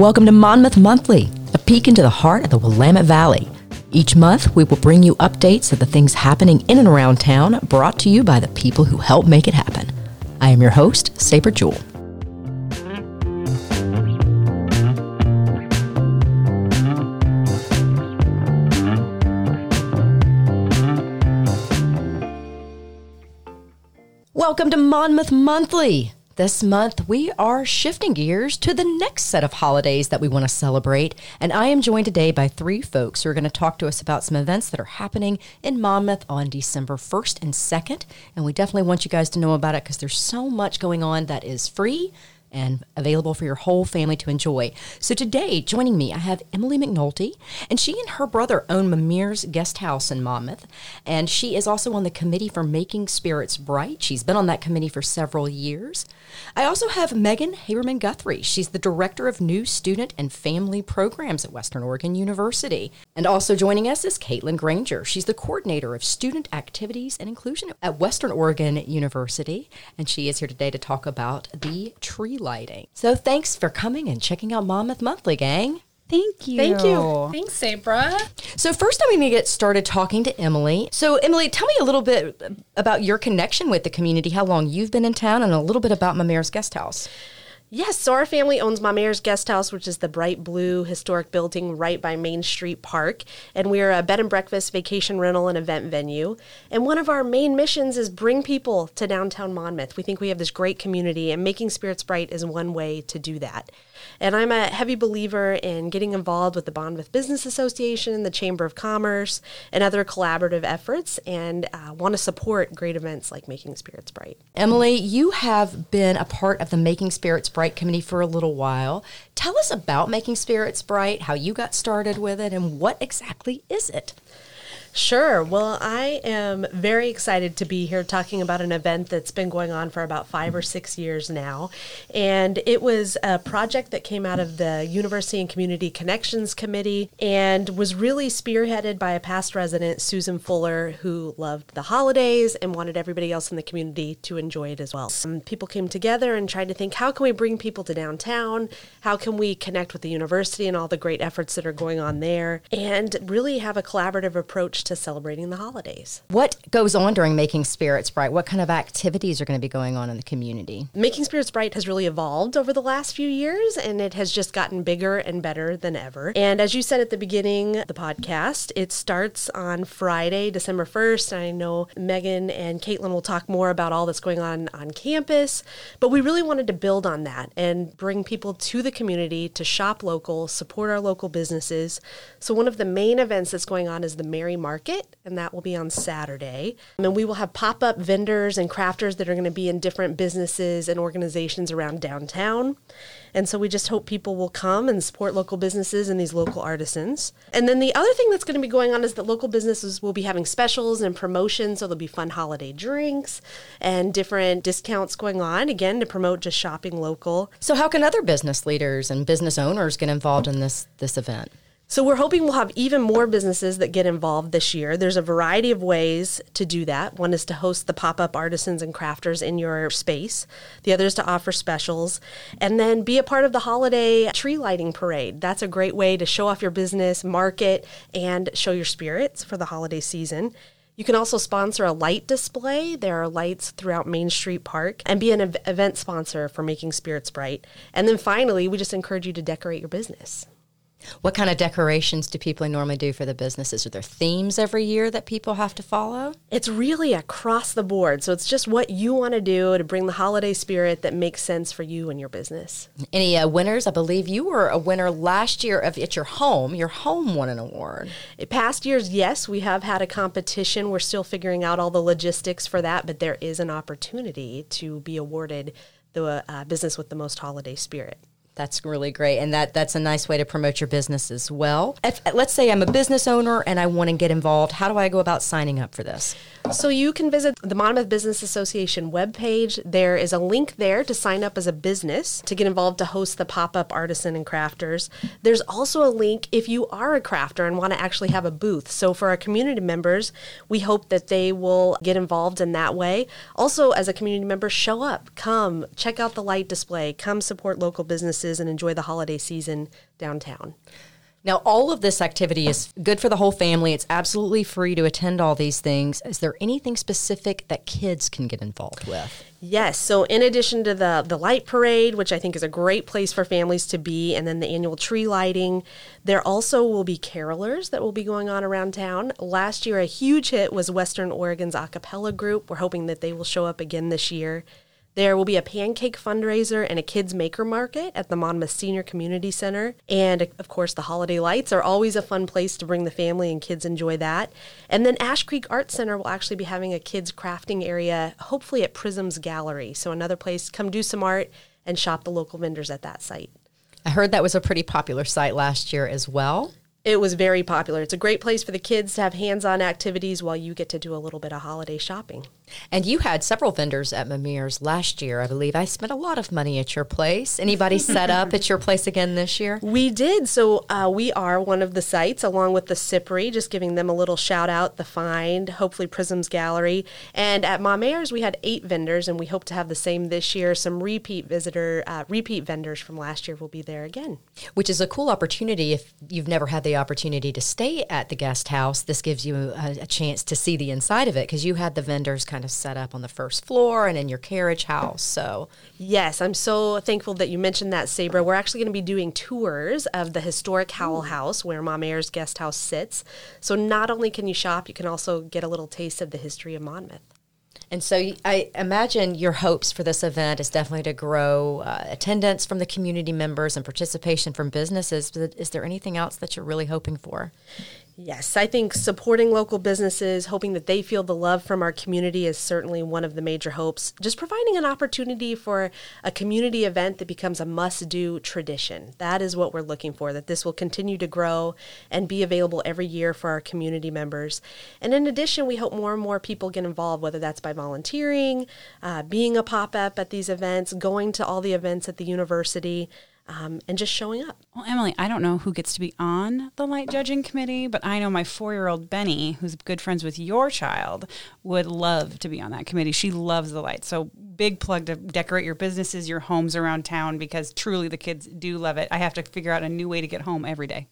Welcome to Monmouth Monthly, a peek into the heart of the Willamette Valley. Each month, we will bring you updates of the things happening in and around town, brought to you by the people who help make it happen. I am your host, Sabra Jewell. Welcome to Monmouth Monthly. This month, we are shifting gears to the next set of holidays that we want to celebrate. And I am joined today by three folks who are going to talk to us about some events that are happening in Monmouth on December 1st and 2nd. And we definitely want you guys to know about it because there's so much going on that is free and available for your whole family to enjoy. So today, joining me, I have Emily McNulty, and she and her brother own MaMere's Guest House in Monmouth, and she is also on the committee for Making Spirits Bright. She's been on that committee for several years. I also have Megan Habermann Guthrie. She's the Director of New Student and Family Programs at Western Oregon University. And also joining us is Katelyn Grainger. She's the Coordinator of Student Activities and Inclusion at Western Oregon University, and she is here today to talk about the tree lighting. So thanks for coming and checking out Monmouth Monthly, gang. Thank you. Thank you. Thanks, Sabra. So first, I'm going to get started talking to Emily. So Emily, tell me a little bit about your connection with the community, how long you've been in town, and a little bit about MaMere's Guest House. Yes, so our family owns MaMere's Guest House, which is the bright blue historic building right by Main Street Park. And we're a bed and breakfast, vacation rental, and event venue. And one of our main missions is bring people to downtown Monmouth. We think we have this great community, and Making Spirits Bright is one way to do that. And I'm a heavy believer in getting involved with the Monmouth Business Association, the Chamber of Commerce, and other collaborative efforts, and uh, want to support great events like Making Spirits Bright. Emily, you have been a part of the Making Spirits Bright committee for a little while. Tell us about Making Spirits Bright, how you got started with it, and what exactly is it? Sure. Well, I am very excited to be here talking about an event that's been going on for about five or six years now. And it was a project that came out of the University and Community Connections Committee and was really spearheaded by a past resident, Susan Fuller, who loved the holidays and wanted everybody else in the community to enjoy it as well. Some people came together and tried to think how can we bring people to downtown? How can we connect with the university and all the great efforts that are going on there? And really have a collaborative approach to celebrating the holidays. What goes on during Making Spirits Bright? What kind of activities are going to be going on in the community? Making Spirits Bright has really evolved over the last few years and it has just gotten bigger and better than ever. And as you said at the beginning of the podcast, it starts on Friday, December 1st. And I know Megan and Katelyn will talk more about all that's going on on campus, but we really wanted to build on that and bring people to the community to shop local, support our local businesses. So one of the main events that's going on is the Merry Market Market, and that will be on Saturday. And we will have pop up vendors and crafters that are going to be in different businesses and organizations around downtown. And so we just hope people will come and support local businesses and these local artisans. And then the other thing that's going to be going on is that local businesses will be having specials and promotions. So there'll be fun holiday drinks and different discounts going on, again, to promote just shopping local. So, how can other business leaders and business owners get involved in this, this event? So we're hoping we'll have even more businesses that get involved this year. There's a variety of ways to do that. One is to host the pop-up artisans and crafters in your space. The other is to offer specials and then be a part of the holiday tree lighting parade. That's a great way to show off your business, market and show your spirits for the holiday season. You can also sponsor a light display. There are lights throughout Main Street Park and be an ev- event sponsor for Making Spirits Bright. And then finally, we just encourage you to decorate your business. What kind of decorations do people normally do for the businesses? Are there themes every year that people have to follow? It's really across the board. So it's just what you want to do to bring the holiday spirit that makes sense for you and your business. Any uh, winners? I believe you were a winner last year of at your home. Your home won an award. In past years, yes, we have had a competition. We're still figuring out all the logistics for that, but there is an opportunity to be awarded the uh, business with the most holiday spirit. That's really great, and that that's a nice way to promote your business as well. If, let's say I'm a business owner and I want to get involved. How do I go about signing up for this? So you can visit the Monmouth Business Association webpage. There is a link there to sign up as a business to get involved to host the pop-up artisan and crafters. There's also a link if you are a crafter and want to actually have a booth. So for our community members, we hope that they will get involved in that way. Also, as a community member, show up, come, check out the light display, come support local businesses businesses and enjoy the holiday season downtown. Now, all of this activity is good for the whole family. It's absolutely free to attend all these things. Is there anything specific that kids can get involved with? Yes. So, in addition to the the light parade, which I think is a great place for families to be, and then the annual tree lighting, there also will be carolers that will be going on around town. Last year, a huge hit was Western Oregon's a cappella group. We're hoping that they will show up again this year. There will be a pancake fundraiser and a kids maker market at the Monmouth Senior Community Center. And of course, the holiday lights are always a fun place to bring the family and kids enjoy that. And then Ash Creek Art Center will actually be having a kids crafting area, hopefully at Prisms Gallery. So another place, come do some art and shop the local vendors at that site. I heard that was a pretty popular site last year as well. It was very popular. It's a great place for the kids to have hands on activities while you get to do a little bit of holiday shopping. And you had several vendors at MaMere's last year, I believe. I spent a lot of money at your place. Anybody set up at your place again this year? We did. So uh, we are one of the sites, along with the Cipri, just giving them a little shout out, the Find, hopefully Prisms Gallery. And at MaMere's, we had eight vendors, and we hope to have the same this year. Some repeat visitor, uh, repeat vendors from last year will be there again. Which is a cool opportunity if you've never had the opportunity to stay at the guest house. This gives you a, a chance to see the inside of it because you had the vendors kind kind of set up on the first floor and in your carriage house. So, yes, I'm so thankful that you mentioned that, Sabra. We're actually going to be doing tours of the historic Howell mm. House where MaMere's guest house sits. So, not only can you shop, you can also get a little taste of the history of Monmouth. And so I imagine your hopes for this event is definitely to grow uh, attendance from the community members and participation from businesses. But is there anything else that you're really hoping for? Yes, I think supporting local businesses, hoping that they feel the love from our community is certainly one of the major hopes. Just providing an opportunity for a community event that becomes a must do tradition. That is what we're looking for, that this will continue to grow and be available every year for our community members. And in addition, we hope more and more people get involved, whether that's by volunteering, uh, being a pop up at these events, going to all the events at the university um, and just showing up. Well, Emily, I don't know who gets to be on the light judging committee, but I know my four year old Benny, who's good friends with your child, would love to be on that committee. She loves the lights. So, big plug to decorate your businesses, your homes around town, because truly the kids do love it. I have to figure out a new way to get home every day.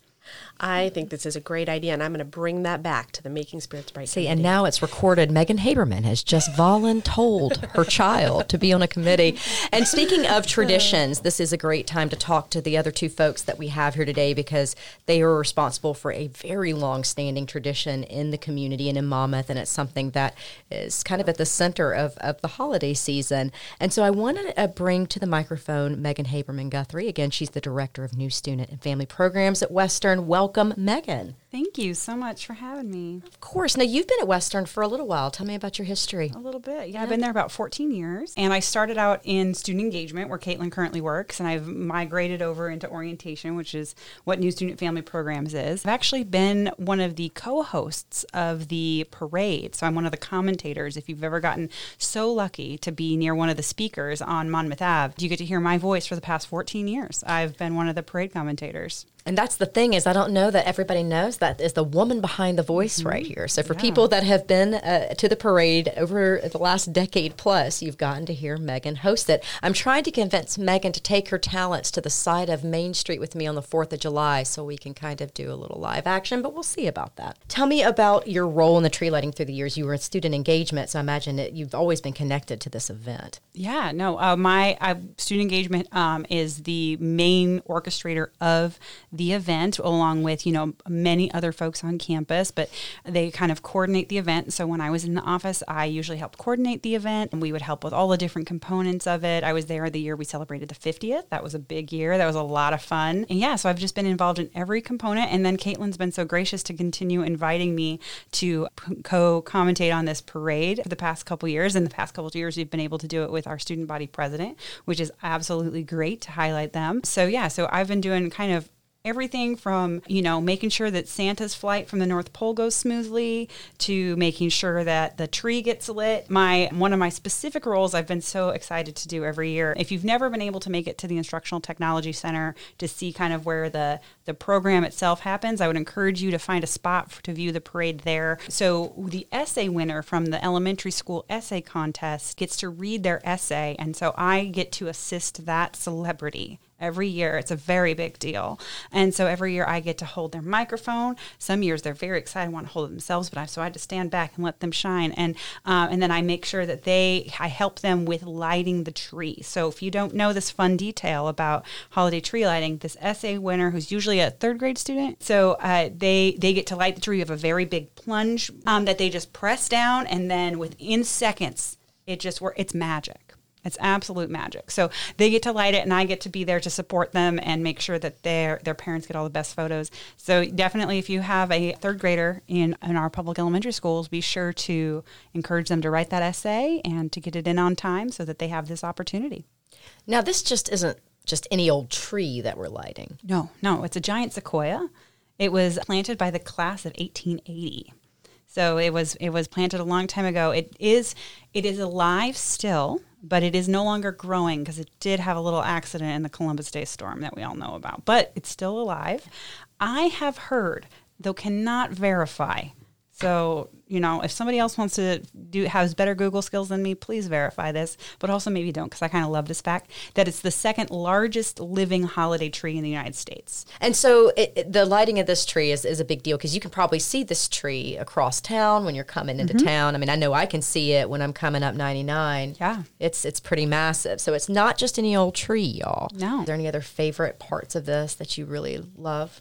I think this is a great idea, and I'm going to bring that back to the Making Spirits Bright. See, committee. and now it's recorded. Megan Habermann has just voluntold her child to be on a committee. And speaking of traditions, this is a great time to talk to the other two folks that we have here today because they are responsible for a very long-standing tradition in the community and in Monmouth, and it's something that is kind of at the center of, of the holiday season. And so I want to uh, bring to the microphone Megan Habermann Guthrie. Again, she's the director of New Student and Family Programs at Western and welcome Megan. Thank you so much for having me. Of course. Now, you've been at Western for a little while. Tell me about your history. A little bit. Yeah, yeah, I've been there about 14 years. And I started out in student engagement, where Katelyn currently works. And I've migrated over into orientation, which is what New Student Family Programs is. I've actually been one of the co hosts of the parade. So I'm one of the commentators. If you've ever gotten so lucky to be near one of the speakers on Monmouth Ave, you get to hear my voice for the past 14 years. I've been one of the parade commentators. And that's the thing is I don't know that everybody knows that is the woman behind the voice mm-hmm. right here. So for yeah. people that have been uh, to the parade over the last decade plus, you've gotten to hear Megan host it. I'm trying to convince Megan to take her talents to the side of Main Street with me on the 4th of July so we can kind of do a little live action, but we'll see about that. Tell me about your role in the tree lighting through the years. You were in student engagement, so I imagine that you've always been connected to this event. Yeah, no, uh, my uh, student engagement um, is the main orchestrator of the event along with, you know, many other folks on campus, but they kind of coordinate the event. So when I was in the office, I usually helped coordinate the event and we would help with all the different components of it. I was there the year we celebrated the 50th. That was a big year. That was a lot of fun. And yeah, so I've just been involved in every component. And then Katelyn's been so gracious to continue inviting me to co commentate on this parade for the past couple years. And the past couple years, we've been able to do it with our student body president, which is absolutely great to highlight them. So yeah, so I've been doing kind of everything from you know making sure that santa's flight from the north pole goes smoothly to making sure that the tree gets lit. My one of my specific roles i've been so excited to do every year if you've never been able to make it to the instructional technology center to see kind of where the the program itself happens i would encourage you to find a spot for, to view the parade there. So the essay winner from the elementary school essay contest gets to read their essay and so i get to assist that celebrity every year. It's a very big deal. And so every year I get to hold their microphone. Some years they're very excited, want to hold it themselves, but I so I had to stand back and let them shine. And uh, and then I make sure that they I help them with lighting the tree. So if you don't know this fun detail about holiday tree lighting, this essay winner who's usually a third grade student, so uh, they they get to light the tree. You have a very big plunge um, that they just press down, and then within seconds it just works. It's magic. It's absolute magic. So they get to light it, and I get to be there to support them and make sure that their their parents get all the best photos. So definitely, if you have a third grader in in our public elementary schools, be sure to encourage them to write that essay and to get it in on time so that they have this opportunity. Now, this just isn't just any old tree that we're lighting. No, no, it's a giant sequoia. It was planted by the class of 1880. So it was it was planted a long time ago. It is it is alive still but it is no longer growing because it did have a little accident in the Columbus Day storm that we all know about. But it's still alive. I have heard, though cannot verify, so, you know, if somebody else wants to do has better Google skills than me, please verify this. But also maybe don't, because I kind of love this fact that it's the second largest living holiday tree in the United States. And so it, it, the lighting of this tree is, is a big deal because you can probably see this tree across town when you're coming into mm-hmm. town. I mean, I know I can see it when I'm coming up 99. Yeah. It's it's pretty massive. So it's not just any old tree, y'all. No. Are there any other favorite parts of this that you really love?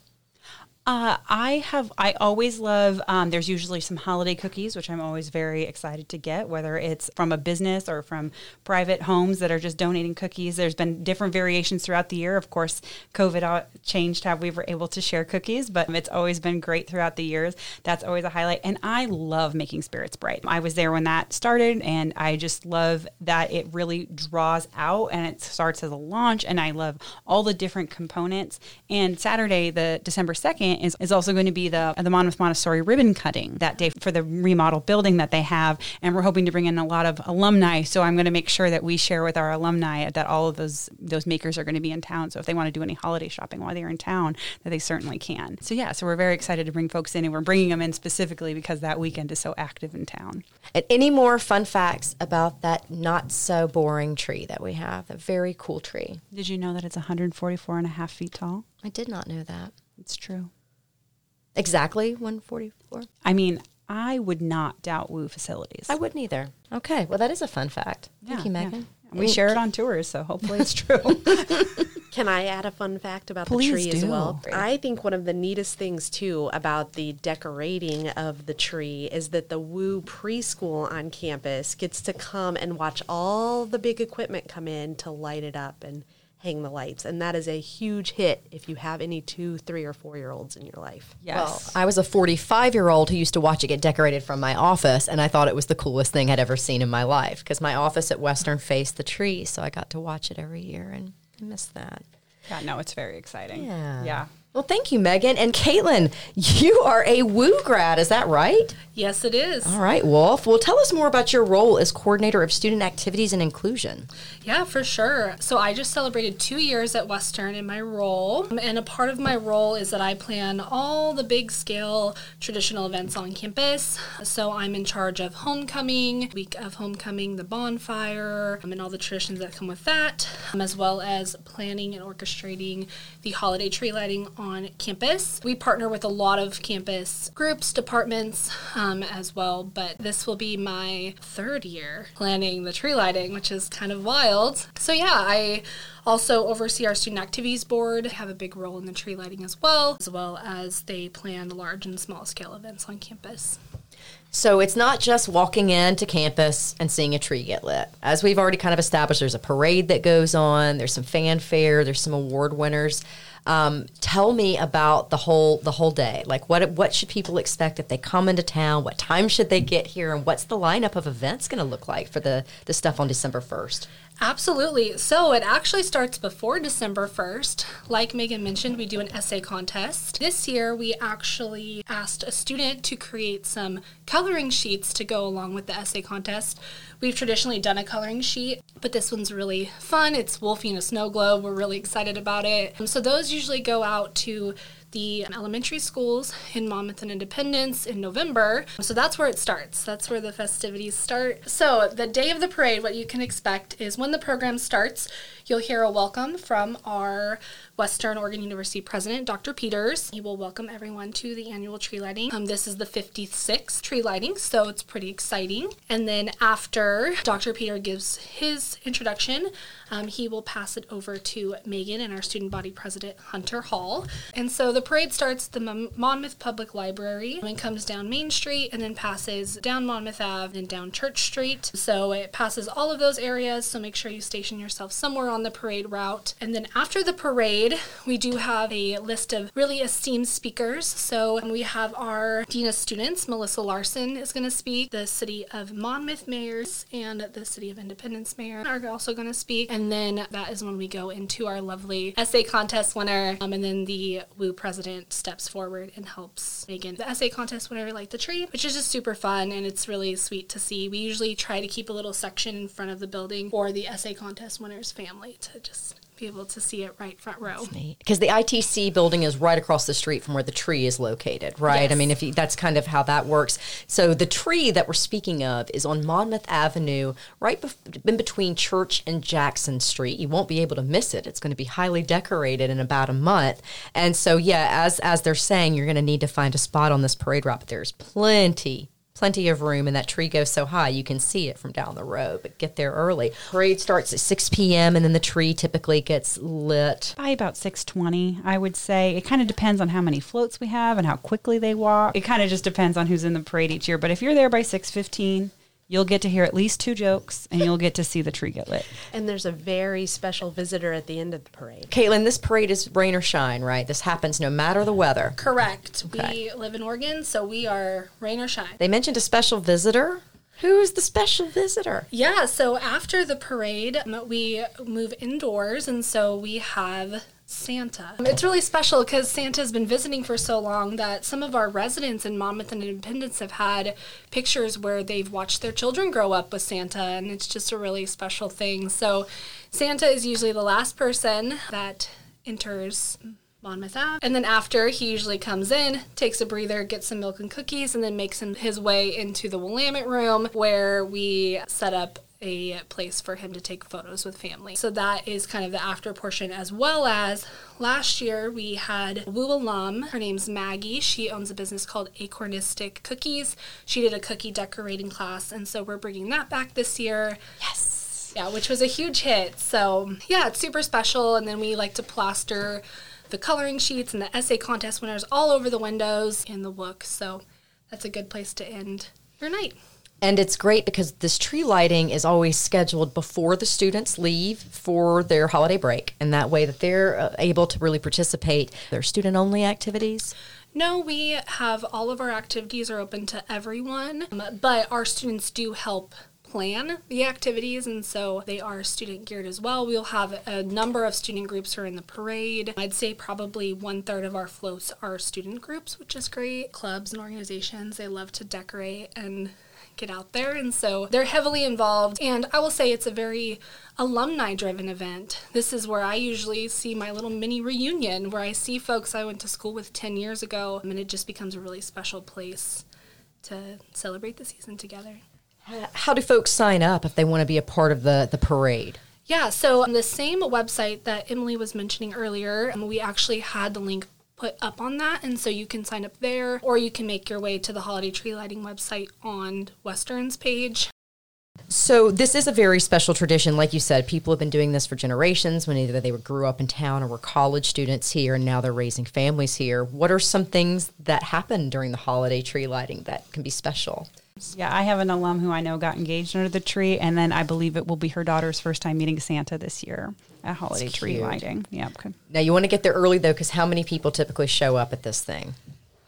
Uh, I have. I always love. Um, there's usually some holiday cookies, which I'm always very excited to get, whether it's from a business or from private homes that are just donating cookies. There's been different variations throughout the year. Of course, COVID changed how we were able to share cookies, but it's always been great throughout the years. That's always a highlight, and I love making spirits bright. I was there when that started, and I just love that it really draws out and it starts as a launch. And I love all the different components. And Saturday, the December second is, is also going to be the the Monmouth Montessori ribbon cutting that day for the remodel building that they have, and we're hoping to bring in a lot of alumni. So I'm going to make sure that we share with our alumni that all of those those makers are going to be in town. So if they want to do any holiday shopping while they're in town, that they certainly can. So yeah, so we're very excited to bring folks in, and we're bringing them in specifically because that weekend is so active in town. And any more fun facts about that not so boring tree that we have? That very cool tree. Did you know that it's 144 and a half feet tall? I did not know that. It's true. Exactly 144? I mean, I would not doubt Woo facilities. I wouldn't either. Okay. Well, that is a fun fact. Thank you, Megan. Yeah. We share it on tours, so hopefully it's true. Can I add a fun fact about Please the tree do. as well? I think one of the neatest things too about the decorating of the tree is that the Woo preschool on campus gets to come and watch all the big equipment come in to light it up and hang the lights. And that is a huge hit if you have any two, three, or four year olds in your life. Yes. Well, I was a 45 year old who used to watch it get decorated from my office, and I thought it was the coolest thing I'd ever seen in my life because my office at Western faced the tree. So I got to watch it every year and I miss that. Yeah, no, it's very exciting. Yeah. Yeah. Well, thank you, Megan. And Katelyn, you are a WOO grad, is that right? Yes, it is. All right, Wolf. Well, tell us more about your role as coordinator of student activities and inclusion. Yeah, for sure. So I just celebrated two years at Western in my role. And a part of my role is that I plan all the big scale traditional events on campus. So I'm in charge of homecoming, week of homecoming, the bonfire, um, and all the traditions that come with that, um, as well as planning and orchestrating the holiday tree lighting on campus. We partner with a lot of campus groups, departments um, as well, but this will be my third year planning the tree lighting, which is kind of wild. So, yeah, I also oversee our student activities board, I have a big role in the tree lighting as well, as well as they plan large and small scale events on campus. So it's not just walking into campus and seeing a tree get lit. As we've already kind of established, there's a parade that goes on, there's some fanfare, there's some award winners. Um, tell me about the whole the whole day. Like what what should people expect if they come into town? What time should they get here? And what's the lineup of events going to look like for the the stuff on December first? Absolutely. So it actually starts before December 1st. Like Megan mentioned, we do an essay contest. This year, we actually asked a student to create some coloring sheets to go along with the essay contest. We've traditionally done a coloring sheet, but this one's really fun. It's Wolfie in a snow globe. We're really excited about it. So those usually go out to the um, elementary schools in Monmouth and Independence in November. So that's where it starts. That's where the festivities start. So the day of the parade, what you can expect is when the program starts, You'll hear a welcome from our Western Oregon University president, Dr. Peters. He will welcome everyone to the annual tree lighting. Um, this is the 56th tree lighting, so it's pretty exciting. And then after Dr. Peter gives his introduction, um, he will pass it over to Megan and our student body president, Hunter Hall. And so the parade starts at the Monmouth Public Library and comes down Main Street and then passes down Monmouth Ave and down Church Street. So it passes all of those areas, so make sure you station yourself somewhere on the parade route. And then after the parade, we do have a list of really esteemed speakers. So we have our Dean of Students, Melissa Larson, is going to speak. The City of Monmouth mayors and the City of Independence mayor are also going to speak. And then that is when we go into our lovely essay contest winner. Um, and then the WU president steps forward and helps Megan, the essay contest winner, light the tree, which is just super fun and it's really sweet to see. We usually try to keep a little section in front of the building for the essay contest winner's family to just be able to see it right front row. Because the ITC building is right across the street from where the tree is located, right? Yes. I mean, if you, that's kind of how that works. So the tree that we're speaking of is on Monmouth Avenue, right bef- in between Church and Jackson Street. You won't be able to miss it. It's going to be highly decorated in about a month. And so, yeah, as as they're saying, you're going to need to find a spot on this parade route. But there's plenty plenty of room, and that tree goes so high you can see it from down the road. But get there early. Parade starts at 6 p.m. and then the tree typically gets lit by about 6:20. I would say it kind of depends on how many floats we have and how quickly they walk. It kind of just depends on who's in the parade each year. But if you're there by 6:15 You'll get to hear at least two jokes and you'll get to see the tree get lit. And there's a very special visitor at the end of the parade. Katelyn, this parade is rain or shine, right? This happens no matter the weather. Correct. Okay. We live in Oregon, so we are rain or shine. They mentioned a special visitor. Who's the special visitor? Yeah, so after the parade, um, we move indoors, and so we have Santa. It's really special because Santa's been visiting for so long that some of our residents in Monmouth and Independence have had pictures where they've watched their children grow up with Santa, and it's just a really special thing. So, Santa is usually the last person that enters Monmouth Ave. And then after, he usually comes in, takes a breather, gets some milk and cookies, and then makes him his way into the Willamette room where we set up a place for him to take photos with family. So that is kind of the after portion, as well as last year we had WU alum. Her name's Maggie. She owns a business called Acornistic Cookies. She did a cookie decorating class, and so we're bringing that back this year. Yes. Yeah, which was a huge hit. So yeah, it's super special. And then we like to plaster the coloring sheets and the essay contest winners all over the windows in the book. So that's a good place to end your night. And it's great because this tree lighting is always scheduled before the students leave for their holiday break. And that way that they're uh, able to really participate. Their student only activities. No, we have all of our activities are open to everyone, um, but our students do help plan the activities and so they are student geared as well we'll have a number of student groups who are in the parade i'd say probably one third of our floats are student groups which is great clubs and organizations they love to decorate and get out there. And so they're heavily involved. And I will say it's a very alumni driven event. This is where I usually see my little mini reunion where I see folks I went to school with 10 years ago. And it just becomes a really special place to celebrate the season together. How do folks sign up if they want to be a part of the, the parade? Yeah, so on the same website that Emily was mentioning earlier, um, we actually had the link put up on that. And so you can sign up there, or you can make your way to the holiday tree lighting website on Western's page. So this is a very special tradition. Like you said, people have been doing this for generations when either they grew up in town or were college students here and now they're raising families here. What are some things that happen during the holiday tree lighting that can be special? Yeah, I have an alum who I know got engaged under the tree, and then I believe it will be her daughter's first time meeting Santa this year at holiday tree lighting. Yeah. Okay. Now you want to get there early though, because how many people typically show up at this thing?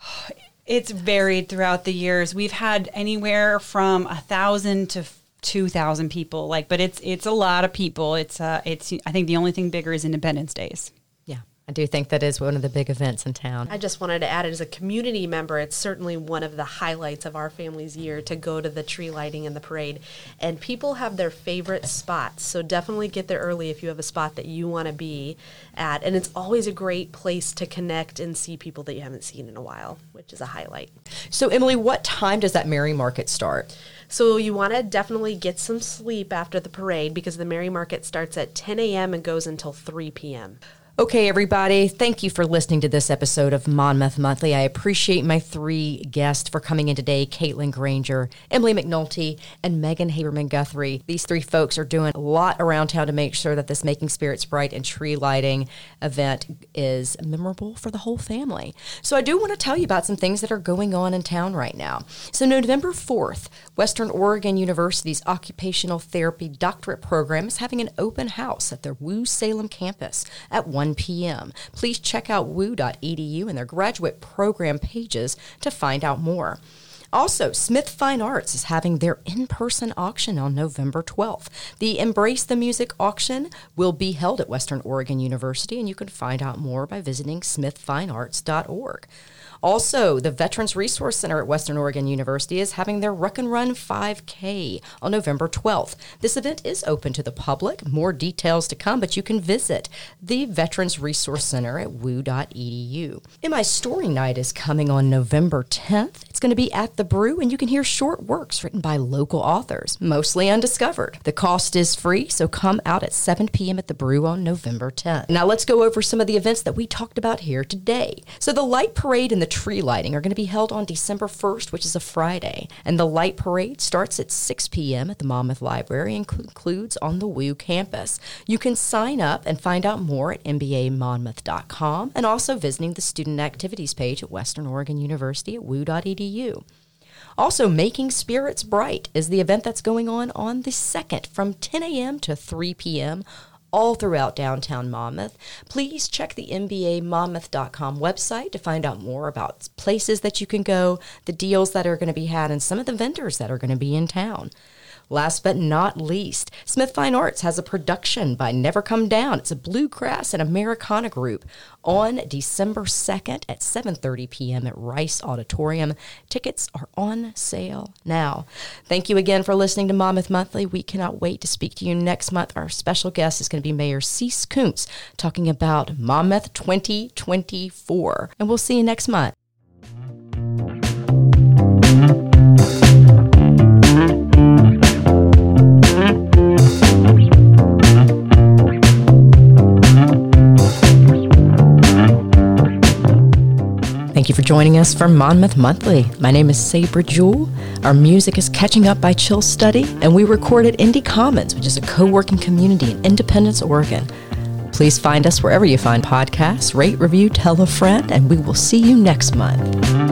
It's varied throughout the years. We've had anywhere from a thousand to two thousand people. Like, but it's it's a lot of people. It's uh, it's. I think the only thing bigger is Independence Days. I do think that is one of the big events in town. I just wanted to add as a community member, it's certainly one of the highlights of our family's year to go to the tree lighting and the parade. And people have their favorite spots. So definitely get there early if you have a spot that you want to be at. And it's always a great place to connect and see people that you haven't seen in a while, which is a highlight. So, Emily, what time does that Merry Market start? So you want to definitely get some sleep after the parade because the Merry Market starts at 10 a.m. and goes until 3 p.m. Okay, everybody, thank you for listening to this episode of Monmouth Monthly. I appreciate my three guests for coming in today Katelyn Grainger, Emily McNulty, and Megan Habermann Guthrie. These three folks are doing a lot around town to make sure that this Making Spirits Bright and tree lighting event is memorable for the whole family. So, I do want to tell you about some things that are going on in town right now. So, November 4th, Western Oregon University's Occupational Therapy Doctorate Program is having an open house at their Woo Salem campus at 1 p.m. Please check out woo.edu and their graduate program pages to find out more. Also, Smith Fine Arts is having their in person auction on November 12th. The Embrace the Music auction will be held at Western Oregon University, and you can find out more by visiting smithfinearts.org. Also, the Veterans Resource Center at Western Oregon University is having their Ruck and Run 5K on November 12th. This event is open to the public. More details to come, but you can visit the Veterans Resource Center at woo.edu. MI Story Night is coming on November 10th. Going to be at the Brew, and you can hear short works written by local authors, mostly undiscovered. The cost is free, so come out at 7 p.m. at the Brew on November 10th. Now, let's go over some of the events that we talked about here today. So, the Light Parade and the tree lighting are going to be held on December 1st, which is a Friday. And the light parade starts at 6 p.m. at the Monmouth Library and concludes on the WU campus. You can sign up and find out more at mbamonmouth.com and also visiting the student activities page at Western Oregon University at Also, Making Spirits Bright is the event that's going on on the 2nd from 10 a.m. to 3 p.m all throughout downtown Monmouth. Please check the MBAMonmouth.com website to find out more about places that you can go, the deals that are going to be had, and some of the vendors that are going to be in town. Last but not least, Smith Fine Arts has a production by Never Come Down. It's a bluegrass and Americana group on December 2nd at 7:30 p.m. at Rice Auditorium. Tickets are on sale now. Thank you again for listening to Monmouth Monthly. We cannot wait to speak to you next month. Our special guest is going to be Mayor Cec Koontz talking about Monmouth 2024. And we'll see you next month. You for joining us for Monmouth Monthly. My name is Sabra Jewell. Our music is Catching Up by Chill Study, and we record at Indie Commons, which is a co working community in Independence, Oregon. Please find us wherever you find podcasts, rate, review, tell a friend, and we will see you next month.